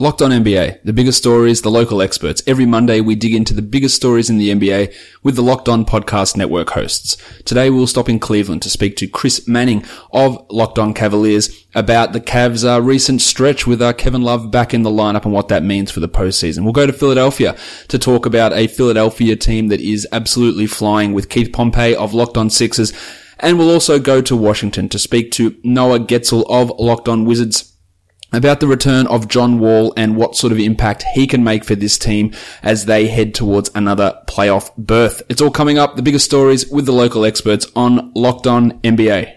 Locked on NBA, the biggest stories, the local experts. Every Monday we dig into the biggest stories in the NBA with the Locked On Podcast Network hosts. Today we'll stop in Cleveland to speak to Chris Manning of Locked On Cavaliers about the Cavs' uh, recent stretch with uh, Kevin Love back in the lineup and what that means for the postseason. We'll go to Philadelphia to talk about a Philadelphia team that is absolutely flying with Keith Pompey of Locked On Sixers. And we'll also go to Washington to speak to Noah Goetzel of Locked On Wizards about the return of John Wall and what sort of impact he can make for this team as they head towards another playoff berth. It's all coming up, the biggest stories with the local experts on Locked On NBA.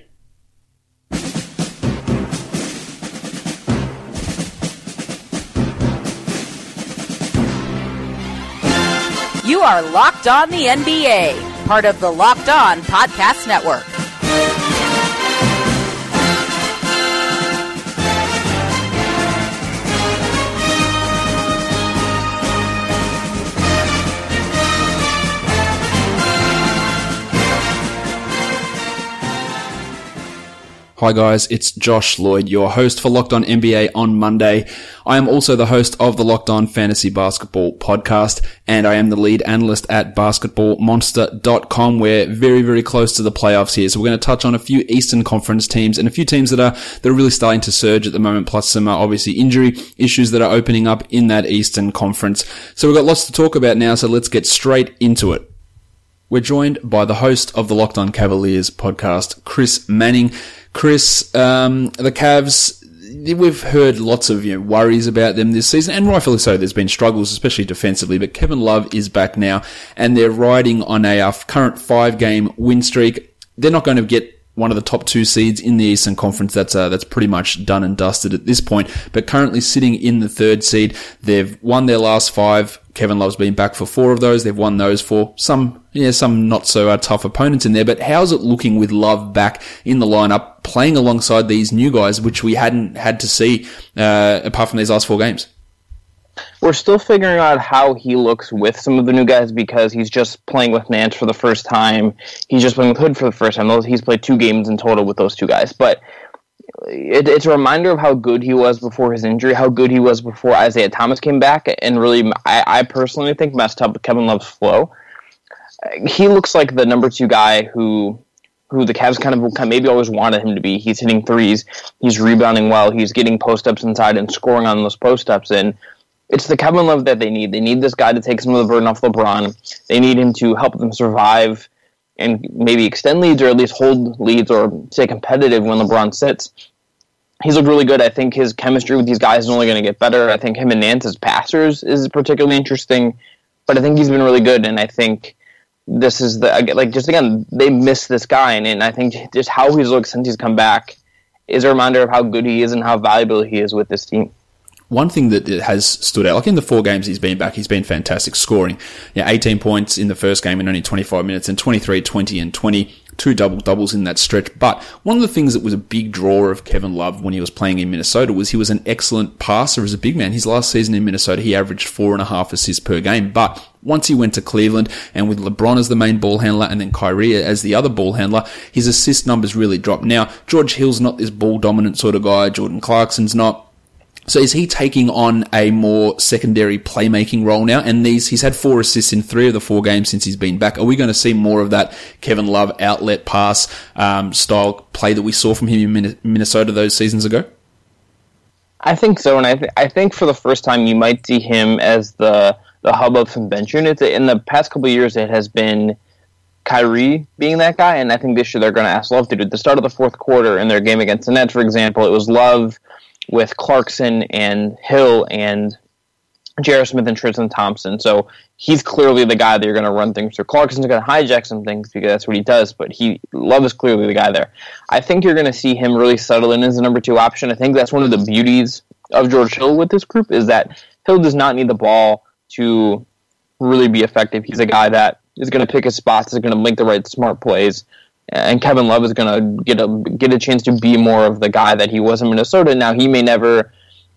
You are Locked On the NBA, part of the Locked On Podcast Network. Hi guys, it's Josh Lloyd, your host for Locked On NBA on Monday. I am also the host of the Locked On Fantasy Basketball podcast, and I am the lead analyst at basketballmonster.com. We're very, very close to the playoffs here, so we're going to touch on a few Eastern Conference teams and a few teams that are that are really starting to surge at the moment, plus some uh, obviously injury issues that are opening up in that Eastern Conference. So we've got lots to talk about now, so let's get straight into it. We're joined by the host of the Locked On Cavaliers podcast, Chris Manning. Chris, um, the Cavs, we've heard lots of you know, worries about them this season, and rightfully so. There's been struggles, especially defensively, but Kevin Love is back now, and they're riding on a uh, current five game win streak. They're not going to get one of the top two seeds in the Eastern Conference. That's uh, that's pretty much done and dusted at this point. But currently sitting in the third seed, they've won their last five. Kevin Love's been back for four of those. They've won those for some, yeah, some not so uh, tough opponents in there. But how's it looking with Love back in the lineup, playing alongside these new guys, which we hadn't had to see uh, apart from these last four games? We're still figuring out how he looks with some of the new guys because he's just playing with Nance for the first time. He's just playing with Hood for the first time. He's played two games in total with those two guys. But it, it's a reminder of how good he was before his injury, how good he was before Isaiah Thomas came back, and really, I, I personally think messed up Kevin Love's flow. He looks like the number two guy who who the Cavs kind of maybe always wanted him to be. He's hitting threes, he's rebounding well, he's getting post ups inside and scoring on those post ups, and it's the Kevin Love that they need. They need this guy to take some of the burden off LeBron. They need him to help them survive and maybe extend leads or at least hold leads or stay competitive when LeBron sits. He's looked really good. I think his chemistry with these guys is only going to get better. I think him and Nance as passers is particularly interesting, but I think he's been really good. And I think this is the like just again they miss this guy, and, and I think just how he's looked since he's come back is a reminder of how good he is and how valuable he is with this team one thing that has stood out, like in the four games he's been back, he's been fantastic scoring. Yeah, 18 points in the first game in only 25 minutes and 23, 20 and 20, two double doubles in that stretch. But one of the things that was a big draw of Kevin Love when he was playing in Minnesota was he was an excellent passer as a big man. His last season in Minnesota, he averaged four and a half assists per game. But once he went to Cleveland and with LeBron as the main ball handler and then Kyrie as the other ball handler, his assist numbers really dropped. Now, George Hill's not this ball dominant sort of guy. Jordan Clarkson's not. So is he taking on a more secondary playmaking role now? And these, he's had four assists in three of the four games since he's been back. Are we going to see more of that Kevin Love outlet pass um, style play that we saw from him in Minnesota those seasons ago? I think so, and I, th- I think for the first time you might see him as the the hub of some bench units. In the past couple years, it has been Kyrie being that guy, and I think this year they're going to ask Love to do. At the start of the fourth quarter in their game against the Nets, for example, it was Love with Clarkson and Hill and J.R. Smith and Tristan Thompson. So he's clearly the guy that you're going to run things through. Clarkson's going to hijack some things because that's what he does, but he Love is clearly the guy there. I think you're going to see him really settle in as the number two option. I think that's one of the beauties of George Hill with this group is that Hill does not need the ball to really be effective. He's a guy that is going to pick his spots, is going to make the right smart plays and Kevin Love is going to get a get a chance to be more of the guy that he was in Minnesota. Now he may never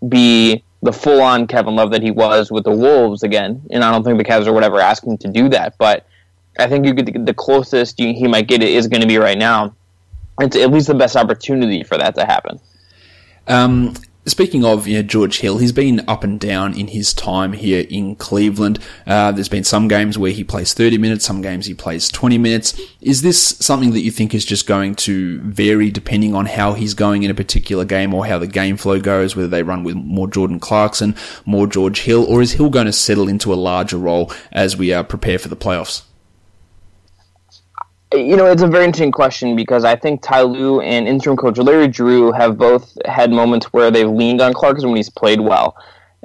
be the full on Kevin Love that he was with the Wolves again, and I don't think the Cavs or whatever ask him to do that. But I think you could the closest he might get it is going to be right now. It's at least the best opportunity for that to happen. Um, Speaking of you know, George Hill, he's been up and down in his time here in Cleveland. Uh, there's been some games where he plays 30 minutes, some games he plays 20 minutes. Is this something that you think is just going to vary depending on how he's going in a particular game or how the game flow goes, whether they run with more Jordan Clarkson, more George Hill, or is Hill going to settle into a larger role as we uh, prepare for the playoffs? You know, it's a very interesting question because I think Ty Lue and interim coach Larry Drew have both had moments where they've leaned on Clarkson when he's played well.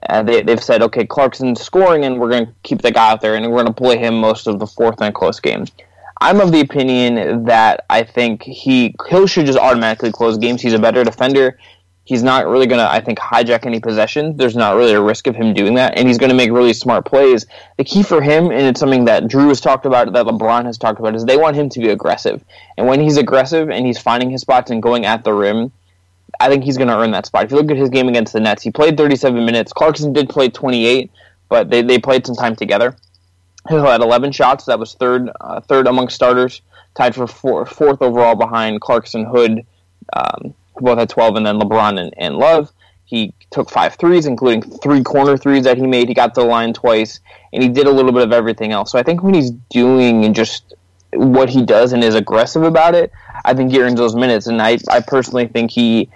Uh, they, they've said, okay, Clarkson's scoring, and we're going to keep the guy out there, and we're going to play him most of the fourth and close games. I'm of the opinion that I think he Hill should just automatically close games. He's a better defender. He's not really going to, I think, hijack any possession. There's not really a risk of him doing that, and he's going to make really smart plays. The key for him, and it's something that Drew has talked about, that LeBron has talked about, is they want him to be aggressive. And when he's aggressive and he's finding his spots and going at the rim, I think he's going to earn that spot. If you look at his game against the Nets, he played 37 minutes. Clarkson did play 28, but they, they played some time together. He had 11 shots. That was third uh, third among starters, tied for four, fourth overall behind Clarkson Hood. Um, both had 12, and then LeBron and, and Love. He took five threes, including three corner threes that he made. He got to the line twice, and he did a little bit of everything else. So I think when he's doing and just what he does and is aggressive about it, I think he earns those minutes. And I, I personally think he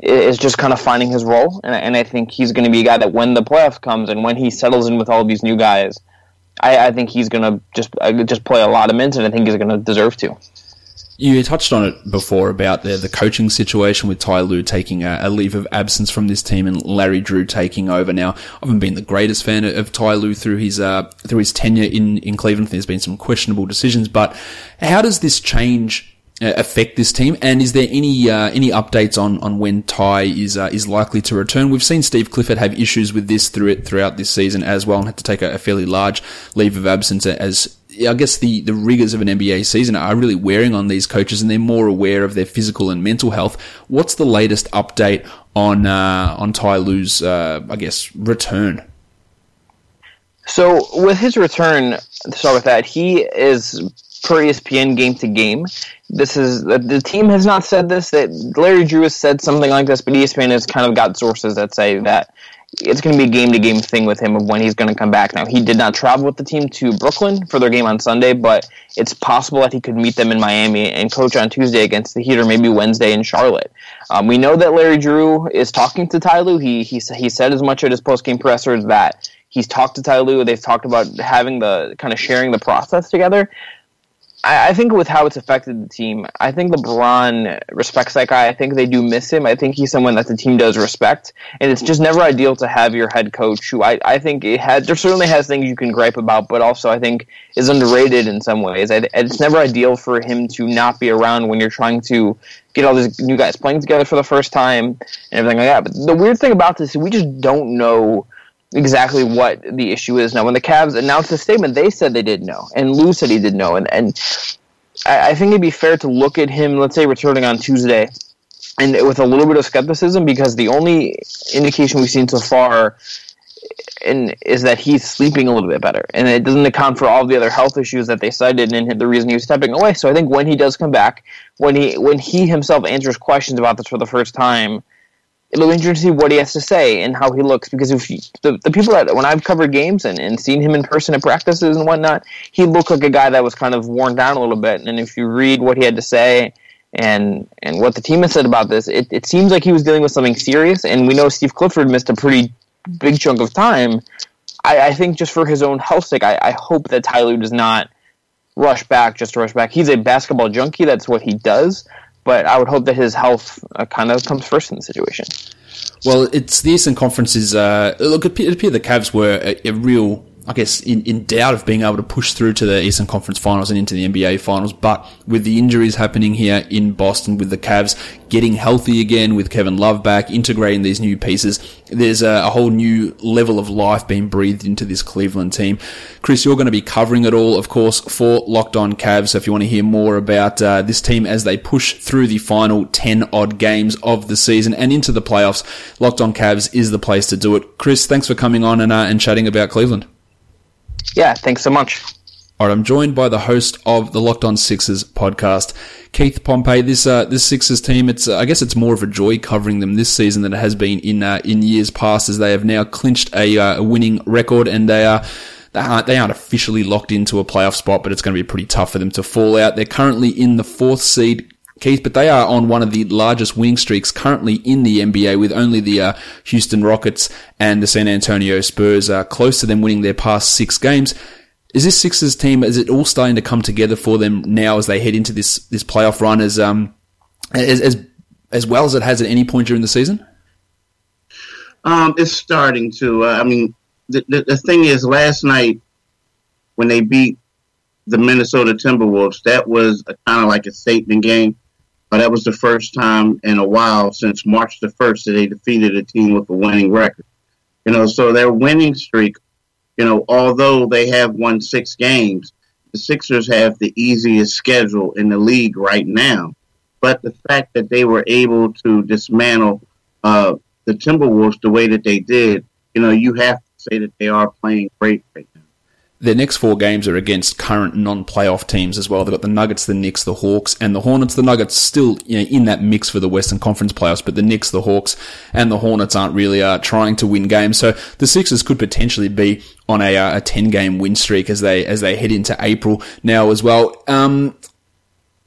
is just kind of finding his role. And, and I think he's going to be a guy that when the playoff comes and when he settles in with all these new guys, I, I think he's going to just uh, just play a lot of minutes, and I think he's going to deserve to. You touched on it before about the, the coaching situation with Ty Lue taking a, a, leave of absence from this team and Larry Drew taking over. Now, I haven't been the greatest fan of Ty Lue through his uh, through his tenure in in Cleveland. There's been some questionable decisions, but how does this change uh, affect this team? And is there any uh, any updates on, on when Ty is uh, is likely to return? We've seen Steve Clifford have issues with this through it throughout this season as well, and had to take a, a fairly large leave of absence as I guess the, the rigors of an NBA season are really wearing on these coaches and they're more aware of their physical and mental health. What's the latest update on, uh, on Ty Lue's, uh, I guess, return? So with his return, to start with that, he is per ESPN game to game. This is the team has not said this. That Larry Drew has said something like this, but ESPN has kind of got sources that say that it's going to be a game to game thing with him of when he's going to come back. Now, he did not travel with the team to Brooklyn for their game on Sunday, but it's possible that he could meet them in Miami and coach on Tuesday against the Heat or maybe Wednesday in Charlotte. Um, we know that Larry Drew is talking to Ty. He, he, he said as much at his post game pressers that he's talked to Ty. They've talked about having the kind of sharing the process together. I, I, think with how it's affected the team, I think LeBron respects that guy. I think they do miss him. I think he's someone that the team does respect, and it's just never ideal to have your head coach who I, I think it had there certainly has things you can gripe about, but also I think is underrated in some ways. I, it's never ideal for him to not be around when you're trying to get all these new guys playing together for the first time and everything like that. But the weird thing about this is we just don't know exactly what the issue is now. When the Cavs announced the statement, they said they didn't know, and Lue said he didn't know, and and I, I think it'd be fair to look at him, let's say, returning on Tuesday, and with a little bit of skepticism because the only indication we've seen so far. And is that he's sleeping a little bit better, and it doesn't account for all the other health issues that they cited and the reason he was stepping away. So I think when he does come back, when he when he himself answers questions about this for the first time, it'll be interesting to see what he has to say and how he looks because if the, the people that when I've covered games and, and seen him in person at practices and whatnot, he looked like a guy that was kind of worn down a little bit. And if you read what he had to say and and what the team has said about this, it, it seems like he was dealing with something serious. And we know Steve Clifford missed a pretty big chunk of time. I, I think just for his own health sake, I, I hope that Ty Lue does not rush back just to rush back. He's a basketball junkie. That's what he does but I would hope that his health uh, kind of comes first in the situation. Well, it's the Eastern Conference is uh, look. It appeared the Cavs were a, a real I guess, in, in doubt of being able to push through to the Eastern Conference Finals and into the NBA Finals. But with the injuries happening here in Boston, with the Cavs getting healthy again, with Kevin Love back, integrating these new pieces, there's a, a whole new level of life being breathed into this Cleveland team. Chris, you're going to be covering it all, of course, for Locked On Cavs. So if you want to hear more about uh, this team as they push through the final 10 odd games of the season and into the playoffs, Locked On Cavs is the place to do it. Chris, thanks for coming on and, uh, and chatting about Cleveland. Yeah, thanks so much. All right, I'm joined by the host of the Locked On Sixers podcast, Keith Pompey. This uh, this Sixers team, it's uh, I guess it's more of a joy covering them this season than it has been in uh, in years past, as they have now clinched a, uh, a winning record and they are. They aren't, they aren't officially locked into a playoff spot, but it's going to be pretty tough for them to fall out. They're currently in the fourth seed Keith, but they are on one of the largest winning streaks currently in the NBA with only the uh, Houston Rockets and the San Antonio Spurs uh, close to them winning their past six games. Is this Sixers team, is it all starting to come together for them now as they head into this, this playoff run as, um, as, as, as well as it has at any point during the season? Um, it's starting to. Uh, I mean, the, the, the thing is, last night when they beat the Minnesota Timberwolves, that was kind of like a statement game. That was the first time in a while since March the 1st that they defeated a team with a winning record. You know, so their winning streak you know, although they have won six games, the Sixers have the easiest schedule in the league right now. But the fact that they were able to dismantle uh, the Timberwolves the way that they did, you know, you have to say that they are playing great. Their next four games are against current non-playoff teams as well. They've got the Nuggets, the Knicks, the Hawks, and the Hornets. The Nuggets still you know, in that mix for the Western Conference playoffs, but the Knicks, the Hawks, and the Hornets aren't really uh, trying to win games. So the Sixers could potentially be on a, uh, a 10 game win streak as they as they head into April now as well. Um,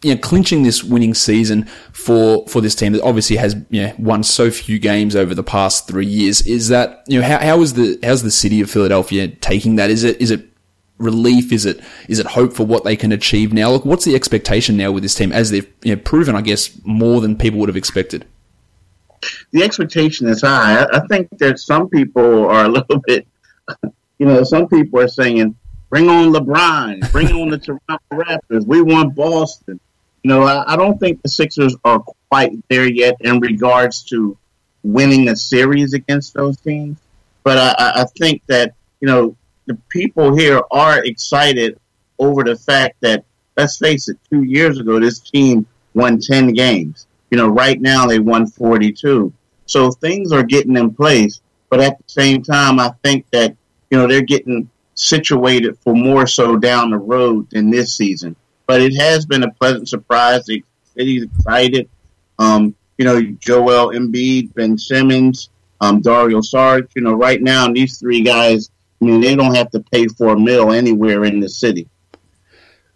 you know, clinching this winning season for, for this team that obviously has, you know, won so few games over the past three years. Is that, you know, how, how is the, how's the city of Philadelphia taking that? Is it, is it relief? Is it is it hope for what they can achieve now? Look, what's the expectation now with this team as they've you know, proven, I guess, more than people would have expected? The expectation is high. I think that some people are a little bit, you know, some people are saying, "Bring on LeBron, bring on the Toronto Raptors. We want Boston." You know, I, I don't think the Sixers are quite there yet in regards to winning a series against those teams. But I, I think that you know the people here are excited over the fact that, let's face it, two years ago, this team won 10 games. You know, right now they won 42. So things are getting in place. But at the same time, I think that, you know, they're getting situated for more so down the road than this season. But it has been a pleasant surprise. The city's excited. Um, you know, Joel Embiid, Ben Simmons, um, Dario Saric. You know, right now these three guys I mean, they don't have to pay for a meal anywhere in the city.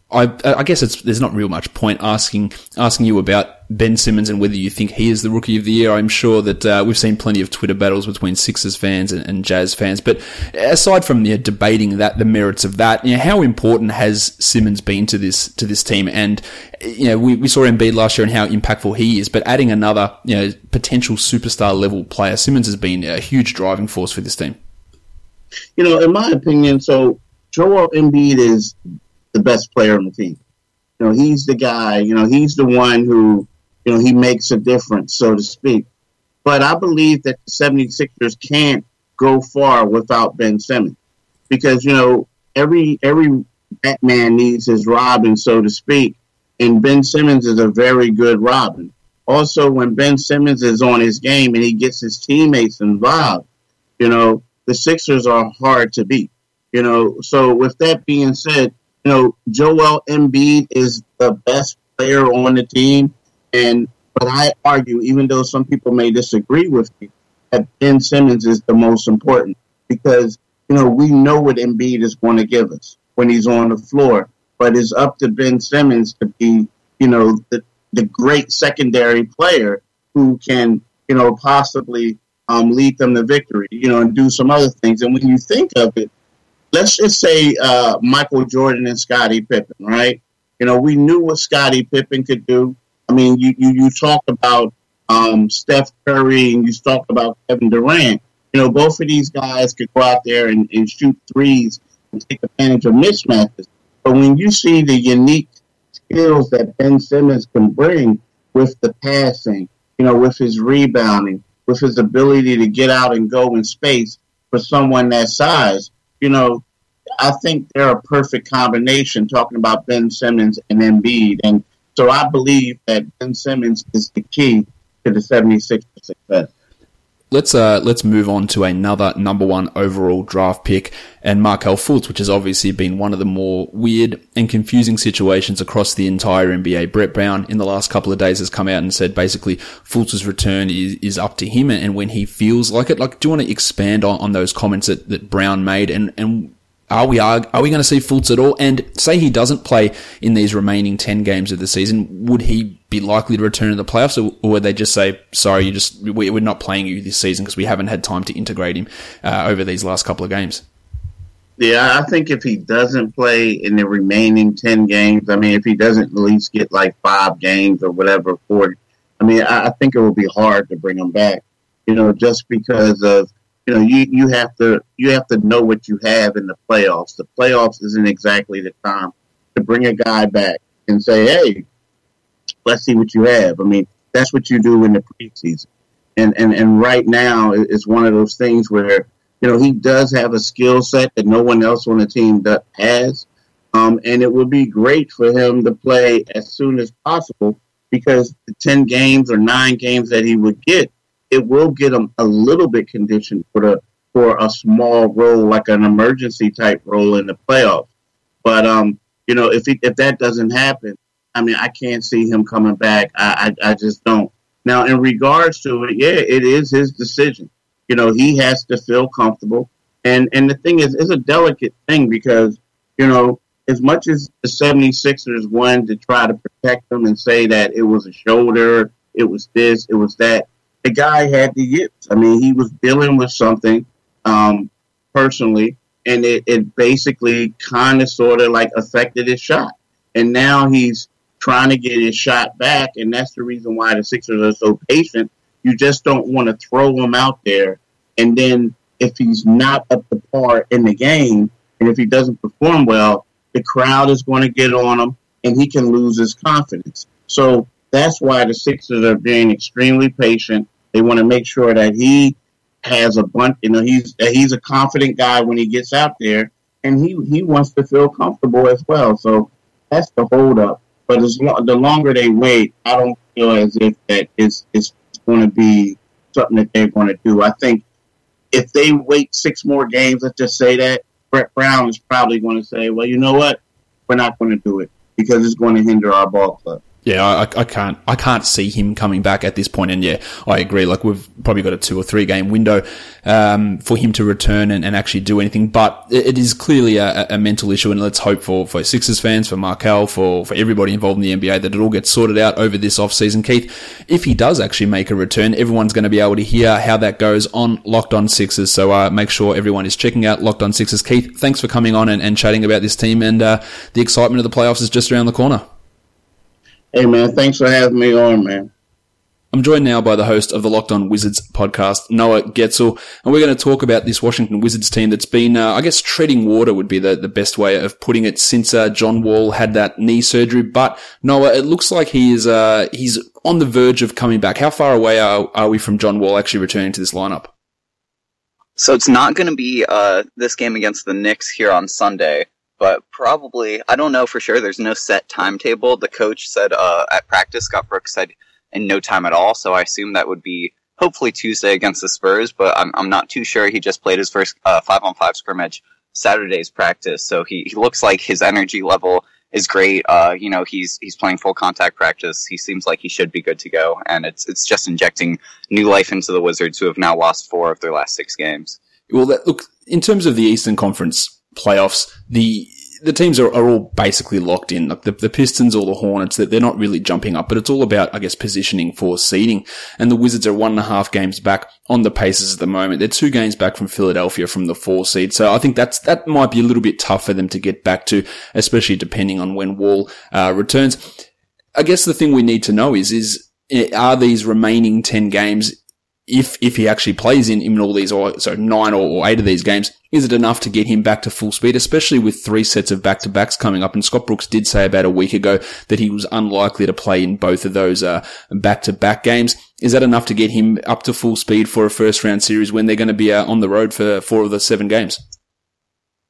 I, I guess it's there's not real much point asking asking you about Ben Simmons and whether you think he is the rookie of the year. I'm sure that uh, we've seen plenty of Twitter battles between Sixers fans and, and Jazz fans. But aside from you know, debating that the merits of that, you know, how important has Simmons been to this to this team? And you know, we, we saw Embiid last year and how impactful he is. But adding another you know potential superstar level player, Simmons has been a huge driving force for this team you know, in my opinion, so Joel Embiid is the best player on the team. You know, he's the guy, you know, he's the one who, you know, he makes a difference, so to speak. But I believe that the 76ers can't go far without Ben Simmons. Because, you know, every every Batman needs his Robin, so to speak. And Ben Simmons is a very good Robin. Also, when Ben Simmons is on his game and he gets his teammates involved, you know, the Sixers are hard to beat. You know, so with that being said, you know, Joel Embiid is the best player on the team, and but I argue, even though some people may disagree with me, that Ben Simmons is the most important because you know we know what Embiid is going to give us when he's on the floor, but it's up to Ben Simmons to be, you know, the the great secondary player who can, you know, possibly um, lead them to victory, you know, and do some other things. And when you think of it, let's just say uh, Michael Jordan and Scottie Pippen, right? You know, we knew what Scottie Pippen could do. I mean, you you, you talk about um, Steph Curry and you talk about Kevin Durant. You know, both of these guys could go out there and, and shoot threes and take advantage of mismatches. But when you see the unique skills that Ben Simmons can bring with the passing, you know, with his rebounding, with his ability to get out and go in space for someone that size, you know, I think they're a perfect combination talking about Ben Simmons and Embiid. And so I believe that Ben Simmons is the key to the 76 success. Let's uh, let's move on to another number one overall draft pick and Markelle Fultz, which has obviously been one of the more weird and confusing situations across the entire NBA. Brett Brown in the last couple of days has come out and said basically Fultz's return is, is up to him and when he feels like it. Like, do you want to expand on, on those comments that, that Brown made and, and are we are, are we going to see Fultz at all? And say he doesn't play in these remaining ten games of the season, would he be likely to return to the playoffs, or, or would they just say, "Sorry, you just we, are not playing you this season because we haven't had time to integrate him uh, over these last couple of games"? Yeah, I think if he doesn't play in the remaining ten games, I mean, if he doesn't at least get like five games or whatever, four, I mean, I, I think it will be hard to bring him back. You know, just because of you know, you, you have to you have to know what you have in the playoffs. The playoffs isn't exactly the time to bring a guy back and say, "Hey, let's see what you have." I mean, that's what you do in the preseason. And and and right now is one of those things where you know he does have a skill set that no one else on the team has, um, and it would be great for him to play as soon as possible because the ten games or nine games that he would get it will get him a little bit conditioned for the for a small role, like an emergency type role in the playoffs. But um, you know, if he, if that doesn't happen, I mean, I can't see him coming back. I, I I just don't. Now, in regards to it, yeah, it is his decision. You know, he has to feel comfortable. And and the thing is, it's a delicate thing because you know, as much as the 76ers wanted to try to protect him and say that it was a shoulder, it was this, it was that the guy had the yips. I mean, he was dealing with something um, personally, and it, it basically kind of sort of like affected his shot. And now he's trying to get his shot back, and that's the reason why the Sixers are so patient. You just don't want to throw him out there, and then if he's not up to par in the game, and if he doesn't perform well, the crowd is going to get on him, and he can lose his confidence. So that's why the Sixers are being extremely patient they want to make sure that he has a bunch. You know, he's he's a confident guy when he gets out there, and he he wants to feel comfortable as well. So that's the holdup. But as the longer they wait, I don't feel as if that is is going to be something that they're going to do. I think if they wait six more games, let's just say that Brett Brown is probably going to say, "Well, you know what, we're not going to do it because it's going to hinder our ball club." Yeah, I, I, can't, I can't see him coming back at this point. And yeah, I agree. Like we've probably got a two or three game window, um, for him to return and, and actually do anything. But it, is clearly a, a, mental issue. And let's hope for, for Sixers fans, for Markelle, for, for everybody involved in the NBA that it all gets sorted out over this off season. Keith, if he does actually make a return, everyone's going to be able to hear how that goes on Locked On Sixers. So, uh, make sure everyone is checking out Locked On Sixers. Keith, thanks for coming on and, and chatting about this team and, uh, the excitement of the playoffs is just around the corner. Hey, man, thanks for having me on, man. I'm joined now by the host of the Locked On Wizards podcast, Noah Goetzel, and we're going to talk about this Washington Wizards team that's been, uh, I guess, treading water would be the, the best way of putting it since uh, John Wall had that knee surgery. But Noah, it looks like he is uh, he's on the verge of coming back. How far away are, are we from John Wall actually returning to this lineup? So it's not going to be uh, this game against the Knicks here on Sunday but probably I don't know for sure. There's no set timetable. The coach said uh, at practice, Scott Brooks said in no time at all. So I assume that would be hopefully Tuesday against the Spurs, but I'm I'm not too sure. He just played his first five on five scrimmage Saturday's practice, so he, he looks like his energy level is great. Uh, you know, he's he's playing full contact practice. He seems like he should be good to go, and it's it's just injecting new life into the Wizards, who have now lost four of their last six games. Well, that, look in terms of the Eastern Conference playoffs, the the teams are, are all basically locked in. Like the, the Pistons or the Hornets, that they're not really jumping up, but it's all about, I guess, positioning for seeding. And the Wizards are one and a half games back on the Pacers at the moment. They're two games back from Philadelphia from the four seed. So I think that's, that might be a little bit tough for them to get back to, especially depending on when Wall, uh, returns. I guess the thing we need to know is, is, eh, are these remaining 10 games if if he actually plays in, in all these, or so nine or, or, eight of these games, is it enough to get him back to full speed, especially with three sets of back to backs coming up? And Scott Brooks did say about a week ago that he was unlikely to play in both of those back to back games. Is that enough to get him up to full speed for a first round series when they're going to be uh, on the road for four of the seven games?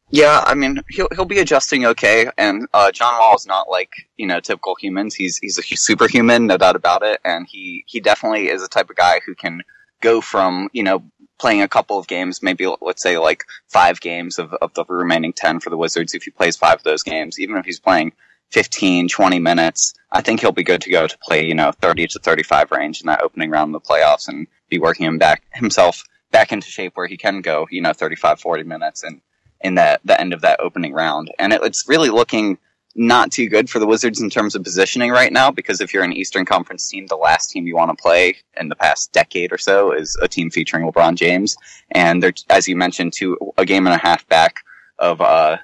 Yeah, I mean he'll he'll be adjusting okay, and uh, John Wall is not like you know typical humans. He's he's a superhuman, no doubt about it, and he he definitely is a type of guy who can go from, you know, playing a couple of games, maybe let's say like five games of, of the remaining 10 for the Wizards. If he plays five of those games, even if he's playing 15, 20 minutes, I think he'll be good to go to play, you know, 30 to 35 range in that opening round of the playoffs and be working him back himself back into shape where he can go, you know, 35, 40 minutes and in that the end of that opening round. And it, it's really looking not too good for the Wizards in terms of positioning right now because if you're an Eastern Conference team, the last team you want to play in the past decade or so is a team featuring LeBron James, and they're as you mentioned, two a game and a half back of uh,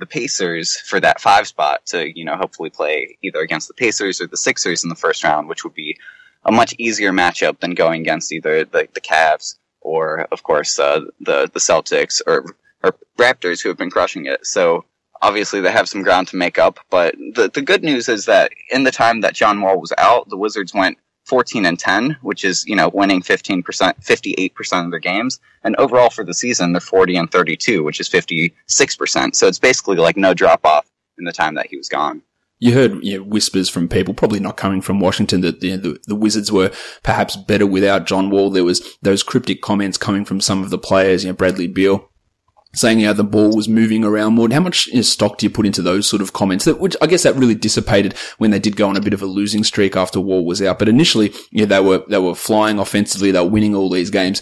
the Pacers for that five spot to you know hopefully play either against the Pacers or the Sixers in the first round, which would be a much easier matchup than going against either the, the Cavs or of course uh, the the Celtics or or Raptors who have been crushing it. So obviously they have some ground to make up. But the the good news is that in the time that John Wall was out, the Wizards went 14 and 10, which is you know winning 15 percent, 58 percent of their games, and overall for the season they're 40 and 32, which is 56 percent. So it's basically like no drop off in the time that he was gone. You heard you know, whispers from people, probably not coming from Washington, that the, the Wizards were perhaps better without John Wall. There was those cryptic comments coming from some of the players, you know, Bradley Beal saying how the ball was moving around more. How much stock do you put into those sort of comments? That, which I guess that really dissipated when they did go on a bit of a losing streak after Wall was out. But initially, yeah, they were they were flying offensively. They were winning all these games.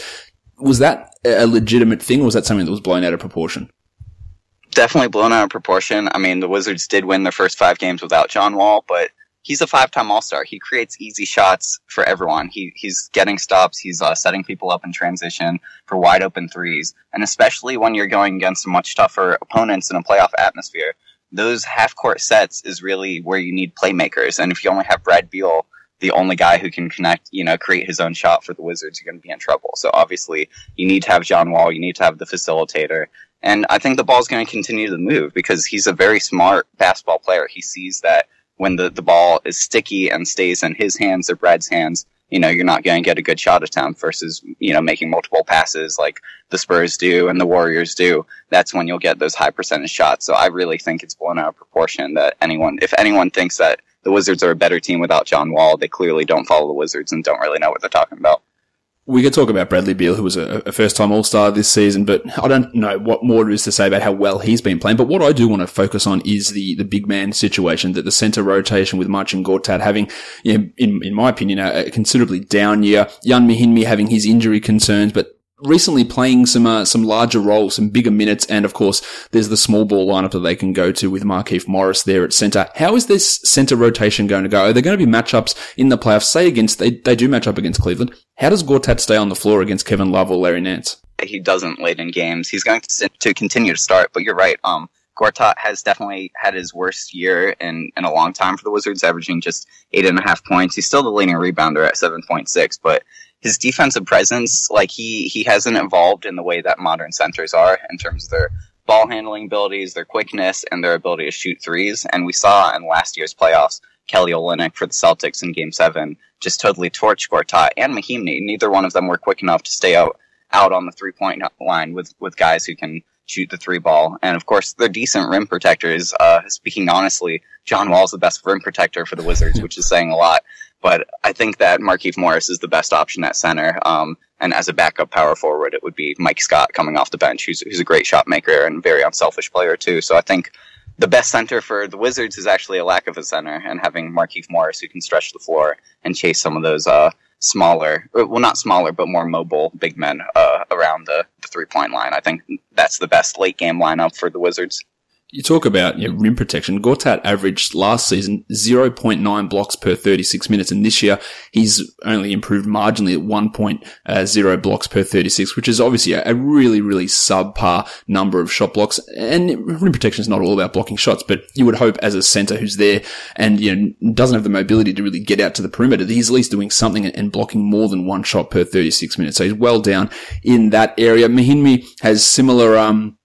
Was that a legitimate thing, or was that something that was blown out of proportion? Definitely blown out of proportion. I mean, the Wizards did win their first five games without John Wall, but he's a five-time All-Star. He creates easy shots for everyone. He he's getting stops. He's uh, setting people up in transition for wide open threes, and especially when you're going against much tougher opponents in a playoff atmosphere, those half-court sets is really where you need playmakers. And if you only have Brad Beal, the only guy who can connect, you know, create his own shot for the Wizards, you're going to be in trouble. So obviously, you need to have John Wall. You need to have the facilitator. And I think the ball's going to continue to move because he's a very smart basketball player. He sees that when the, the ball is sticky and stays in his hands or Brad's hands, you know, you're not going to get a good shot attempt versus, you know, making multiple passes like the Spurs do and the Warriors do. That's when you'll get those high percentage shots. So I really think it's blown out of proportion that anyone, if anyone thinks that the Wizards are a better team without John Wall, they clearly don't follow the Wizards and don't really know what they're talking about we could talk about Bradley Beal, who was a, a first time All Star this season, but I don't know what more there is to say about how well he's been playing. But what I do want to focus on is the, the big man situation that the center rotation with Marcin Gortat having, you know, in, in my opinion, a, a considerably down year. Ian Mahinmi having his injury concerns, but recently playing some uh, some larger roles, some bigger minutes, and of course, there's the small ball lineup that they can go to with Markieff Morris there at centre. How is this centre rotation going to go? Are there going to be matchups in the playoffs? Say against they they do match up against Cleveland. How does Gortat stay on the floor against Kevin Love or Larry Nance? He doesn't late in games. He's going to, to continue to start, but you're right. Um, Gortat has definitely had his worst year in, in a long time for the Wizards, averaging just eight and a half points. He's still the leading rebounder at 7.6, but his defensive presence, like he he hasn't evolved in the way that modern centers are in terms of their ball handling abilities, their quickness, and their ability to shoot threes. And we saw in last year's playoffs, Kelly Olynyk for the Celtics in Game Seven just totally torched Gortat and Mahinmi. Neither one of them were quick enough to stay out out on the three point line with with guys who can shoot the three ball. And of course, they're decent rim protectors. Uh, speaking honestly, John Wall's the best rim protector for the Wizards, which is saying a lot. But I think that Markieff Morris is the best option at center. Um, and as a backup power forward, it would be Mike Scott coming off the bench, who's, who's a great shot maker and very unselfish player too. So I think the best center for the Wizards is actually a lack of a center and having Markieff Morris who can stretch the floor and chase some of those, uh, smaller, well, not smaller, but more mobile big men, uh, around the, the three point line. I think that's the best late game lineup for the Wizards. You talk about rim protection. Gortat averaged last season 0.9 blocks per 36 minutes, and this year he's only improved marginally at 1.0 blocks per 36, which is obviously a, really, really subpar number of shot blocks. And rim protection is not all about blocking shots, but you would hope as a center who's there and you know doesn't have the mobility to really get out to the perimeter, that he's at least doing something and blocking more than one shot per 36 minutes. So he's well down in that area. Mahinmi has similar um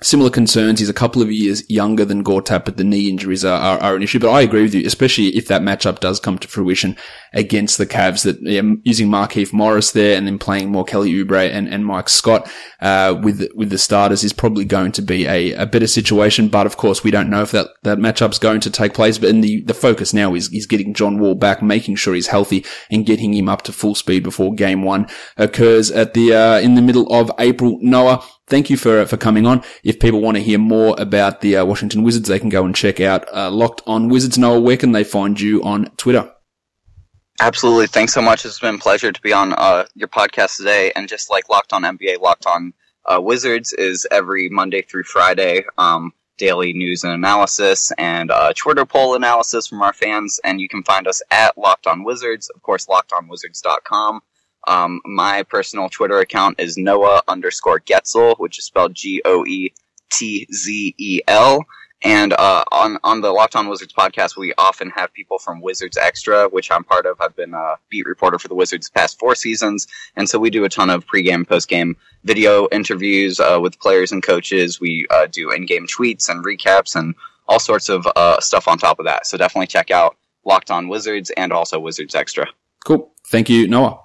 similar concerns. He's a couple of years younger than Gortat, but the knee injuries are, are, are, an issue. But I agree with you, especially if that matchup does come to fruition against the Cavs, that yeah, using Markieff Morris there and then playing more Kelly Oubre and, and Mike Scott uh, with with the starters is probably going to be a, a better situation. But of course, we don't know if that, that matchup's going to take place. But in the, the focus now is, is getting John Wall back, making sure he's healthy and getting him up to full speed before game one occurs at the uh, in the middle of April. Noah, thank you for for coming on. If people want to hear more about the uh, Washington Wizards, they can go and check out uh, Locked On Wizards. Noah, where can they find you on Twitter? Absolutely. Thanks so much. It's been a pleasure to be on uh, your podcast today. And just like Locked On NBA, Locked On uh, Wizards is every Monday through Friday. Um, daily news and analysis and uh, Twitter poll analysis from our fans. And you can find us at Locked On Wizards, of course, lockedonwizards.com. Um, my personal Twitter account is Noah underscore Goetzel, which is spelled G O E T Z E L. And uh, on on the Locked On Wizards podcast, we often have people from Wizards Extra, which I'm part of. I've been a beat reporter for the Wizards past four seasons, and so we do a ton of pregame, postgame video interviews uh, with players and coaches. We uh, do in-game tweets and recaps and all sorts of uh, stuff on top of that. So definitely check out Locked On Wizards and also Wizards Extra. Cool. Thank you, Noah.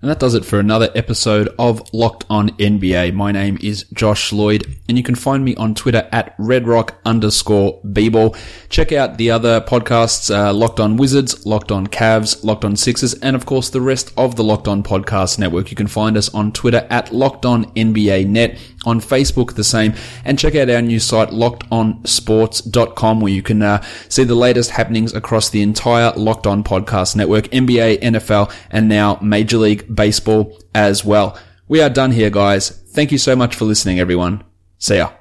And that does it for another episode of Locked On NBA. My name is Josh Lloyd, and you can find me on Twitter at redrock underscore. Check out the other podcasts, uh, Locked On Wizards, Locked On Cavs, Locked On Sixers, and of course the rest of the Locked On Podcast Network. You can find us on Twitter at Locked On NBA Net, on Facebook the same, and check out our new site, lockedonsports.com, where you can uh, see the latest happenings across the entire Locked On Podcast Network, NBA, NFL, and now Major League baseball as well. We are done here, guys. Thank you so much for listening, everyone. See ya.